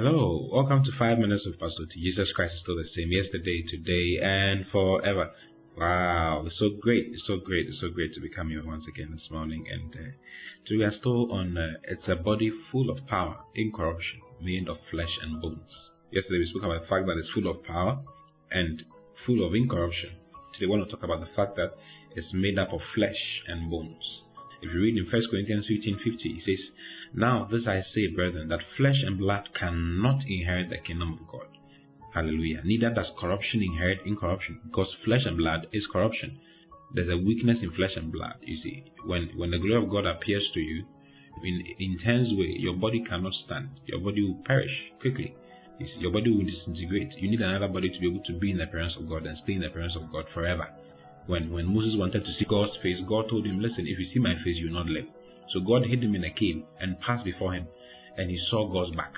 Hello, welcome to Five Minutes of Pastor T. Jesus Christ is still the same yesterday, today, and forever. Wow, it's so great, it's so great, it's so great to be coming here once again this morning. And uh, today we are still on uh, it's a body full of power, incorruption, made of flesh and bones. Yesterday we spoke about the fact that it's full of power and full of incorruption. Today we want to talk about the fact that it's made up of flesh and bones. If you read in 1 Corinthians 15:50, it says, Now this I say, brethren, that flesh and blood cannot inherit the kingdom of God. Hallelujah. Neither does corruption inherit incorruption, because flesh and blood is corruption. There's a weakness in flesh and blood. You see, when when the glory of God appears to you in intense way, your body cannot stand. Your body will perish quickly. Your body will disintegrate. You need another body to be able to be in the presence of God and stay in the presence of God forever. When when Moses wanted to see God's face, God told him, Listen, if you see my face, you will not live. So God hid him in a cave and passed before him, and he saw God's back.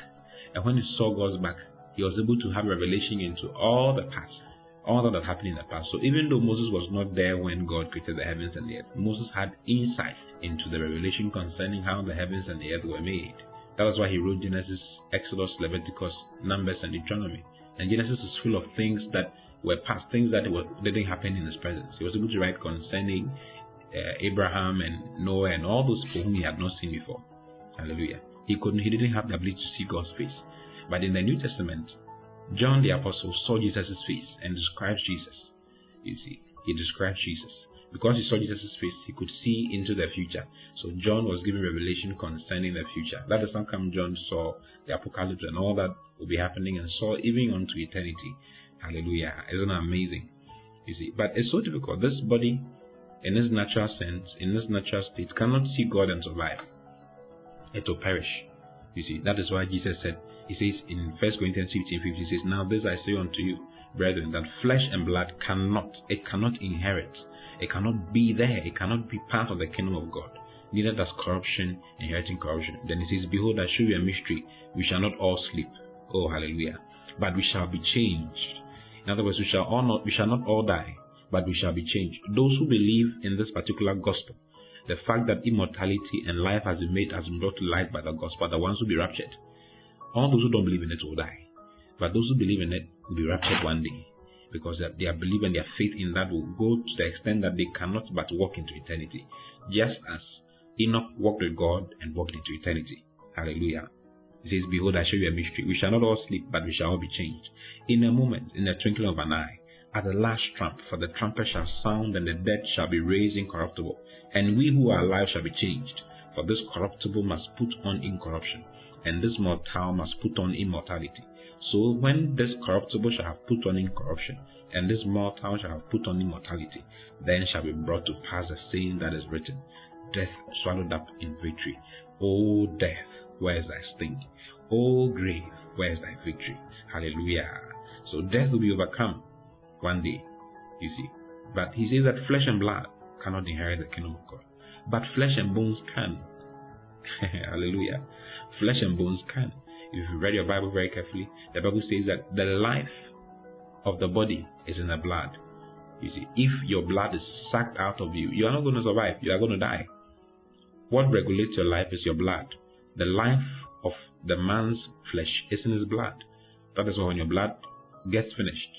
And when he saw God's back, he was able to have revelation into all the past, all that had happened in the past. So even though Moses was not there when God created the heavens and the earth, Moses had insight into the revelation concerning how the heavens and the earth were made. That was why he wrote Genesis, Exodus, Leviticus, Numbers, and Deuteronomy. And Genesis is full of things that were past, things that were, didn't happen in his presence. He was able to write concerning uh, Abraham and Noah and all those people whom he had not seen before. Hallelujah. He couldn't, he didn't have the ability to see God's face. But in the New Testament, John the Apostle saw Jesus' face and describes Jesus. You see, he describes Jesus. Because he saw Jesus' face, he could see into the future. So John was given revelation concerning the future. That is how come John saw the apocalypse and all that will be happening and so even unto eternity. Hallelujah. Isn't that amazing? You see, but it's so difficult. This body, in its natural sense, in its natural state, cannot see God and survive. It will perish. You see, that is why Jesus said, He says in 1 Corinthians 15 50, He says, Now this I say unto you, brethren, that flesh and blood cannot, it cannot inherit, it cannot be there, it cannot be part of the kingdom of God. Neither does corruption inheriting corruption. Then he says, Behold, I show you a mystery. We shall not all sleep. Oh, hallelujah. But we shall be changed. In other words, we shall all not, we shall not all die, but we shall be changed. Those who believe in this particular gospel, the fact that immortality and life has been made has been brought to light by the gospel, the ones who be raptured. All those who don't believe in it will die. But those who believe in it will be raptured one day. Because their belief and their faith in that will go to the extent that they cannot but walk into eternity. Just as Enoch walked with God and walked into eternity. Hallelujah. Says, Behold, I show you a mystery. We shall not all sleep, but we shall all be changed. In a moment, in the twinkling of an eye, at the last trump, for the trumpet shall sound, and the dead shall be raised incorruptible, and we who are alive shall be changed. For this corruptible must put on incorruption, and this mortal must put on immortality. So when this corruptible shall have put on incorruption, and this mortal shall have put on immortality, then shall be brought to pass the saying that is written, Death swallowed up in victory. O death, where is thy sting? O grave, where is thy victory? Hallelujah. So death will be overcome one day, you see. But he says that flesh and blood cannot inherit the kingdom of God. But flesh and bones can. Hallelujah. Flesh and bones can. If you read your Bible very carefully, the Bible says that the life of the body is in the blood. You see, if your blood is sucked out of you, you are not going to survive. You are going to die. What regulates your life is your blood. The life of the man's flesh is in his blood. That is why when your blood gets finished,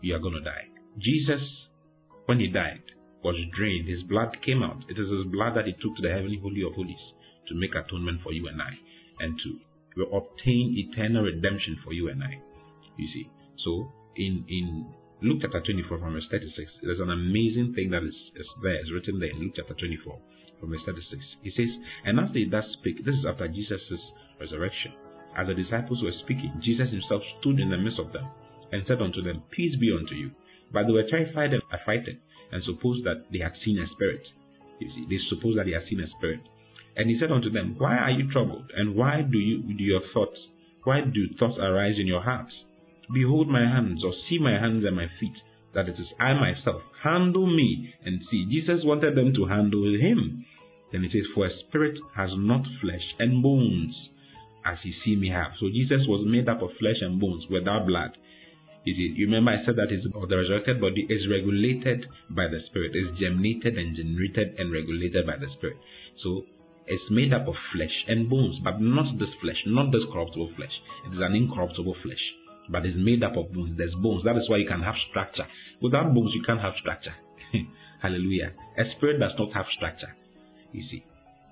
you are going to die. Jesus, when he died, was drained. His blood came out. It is his blood that he took to the heavenly holy of holies to make atonement for you and I, and to obtain eternal redemption for you and I. You see. So in in Luke chapter 24 from verse 36, there's an amazing thing that is, is there. It's written there in Luke chapter 24 from verse 36. He says, And as they thus speak, this is after Jesus' resurrection. As the disciples were speaking, Jesus himself stood in the midst of them and said unto them, Peace be unto you. But they were terrified and affrighted, and supposed that they had seen a spirit. You see, they supposed that they had seen a spirit. And he said unto them, Why are you troubled? And why do you do your thoughts? Why do thoughts arise in your hearts? Behold my hands, or see my hands and my feet, that it is I myself. Handle me and see. Jesus wanted them to handle him. Then he says, For a spirit has not flesh and bones, as you see me have. So Jesus was made up of flesh and bones without blood. You, see, you remember I said that his, the resurrected body is regulated by the Spirit, is germinated and generated and regulated by the Spirit. So it's made up of flesh and bones, but not this flesh, not this corruptible flesh. It is an incorruptible flesh, but it's made up of bones. There's bones. That is why you can have structure. Without bones, you can't have structure. Hallelujah. A spirit does not have structure. You see.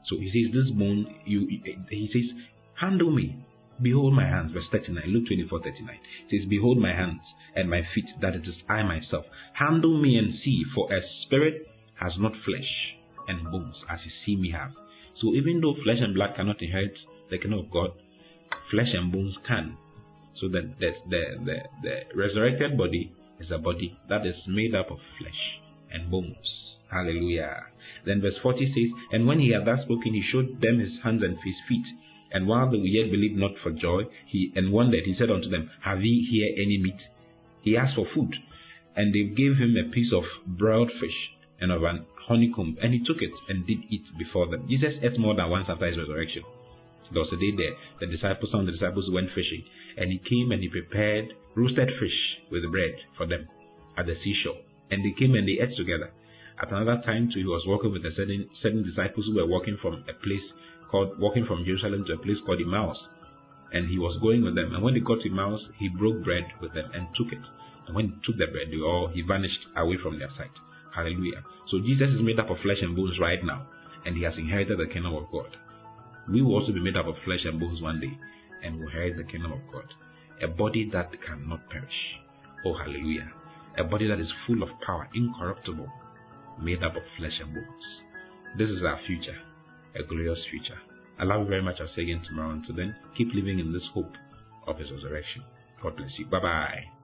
So he says, This bone, you he says, Handle me. Behold my hands. Verse 39. Luke 24, 39. It says, Behold my hands and my feet, that it is I myself. Handle me and see, for a spirit has not flesh and bones, as you see me have. So even though flesh and blood cannot inherit the kingdom of God, flesh and bones can. So that the, the, the, the resurrected body is a body that is made up of flesh and bones. Hallelujah. Then verse 40 says, And when he had thus spoken, he showed them his hands and his feet. And while they yet believed not for joy, he and wondered, he said unto them, Have ye here any meat? He asked for food. And they gave him a piece of broiled fish and of an honeycomb, and he took it and did eat before them. Jesus ate more than once after his resurrection. There was a day there, the disciples, some of the disciples went fishing, and he came and he prepared roasted fish with bread for them at the seashore. And they came and they ate together. At another time too, he was walking with the certain, certain disciples who were walking from a place called, walking from Jerusalem to a place called Emmaus. And he was going with them. And when they got to Emmaus, he broke bread with them and took it. And when he took the bread, they all, he vanished away from their sight. Hallelujah. So Jesus is made up of flesh and bones right now, and he has inherited the kingdom of God. We will also be made up of flesh and bones one day, and will inherit the kingdom of God. A body that cannot perish. Oh, hallelujah. A body that is full of power, incorruptible, made up of flesh and bones. This is our future, a glorious future. I love you very much. I'll see you again tomorrow. Until then, keep living in this hope of His resurrection. God bless you. Bye bye.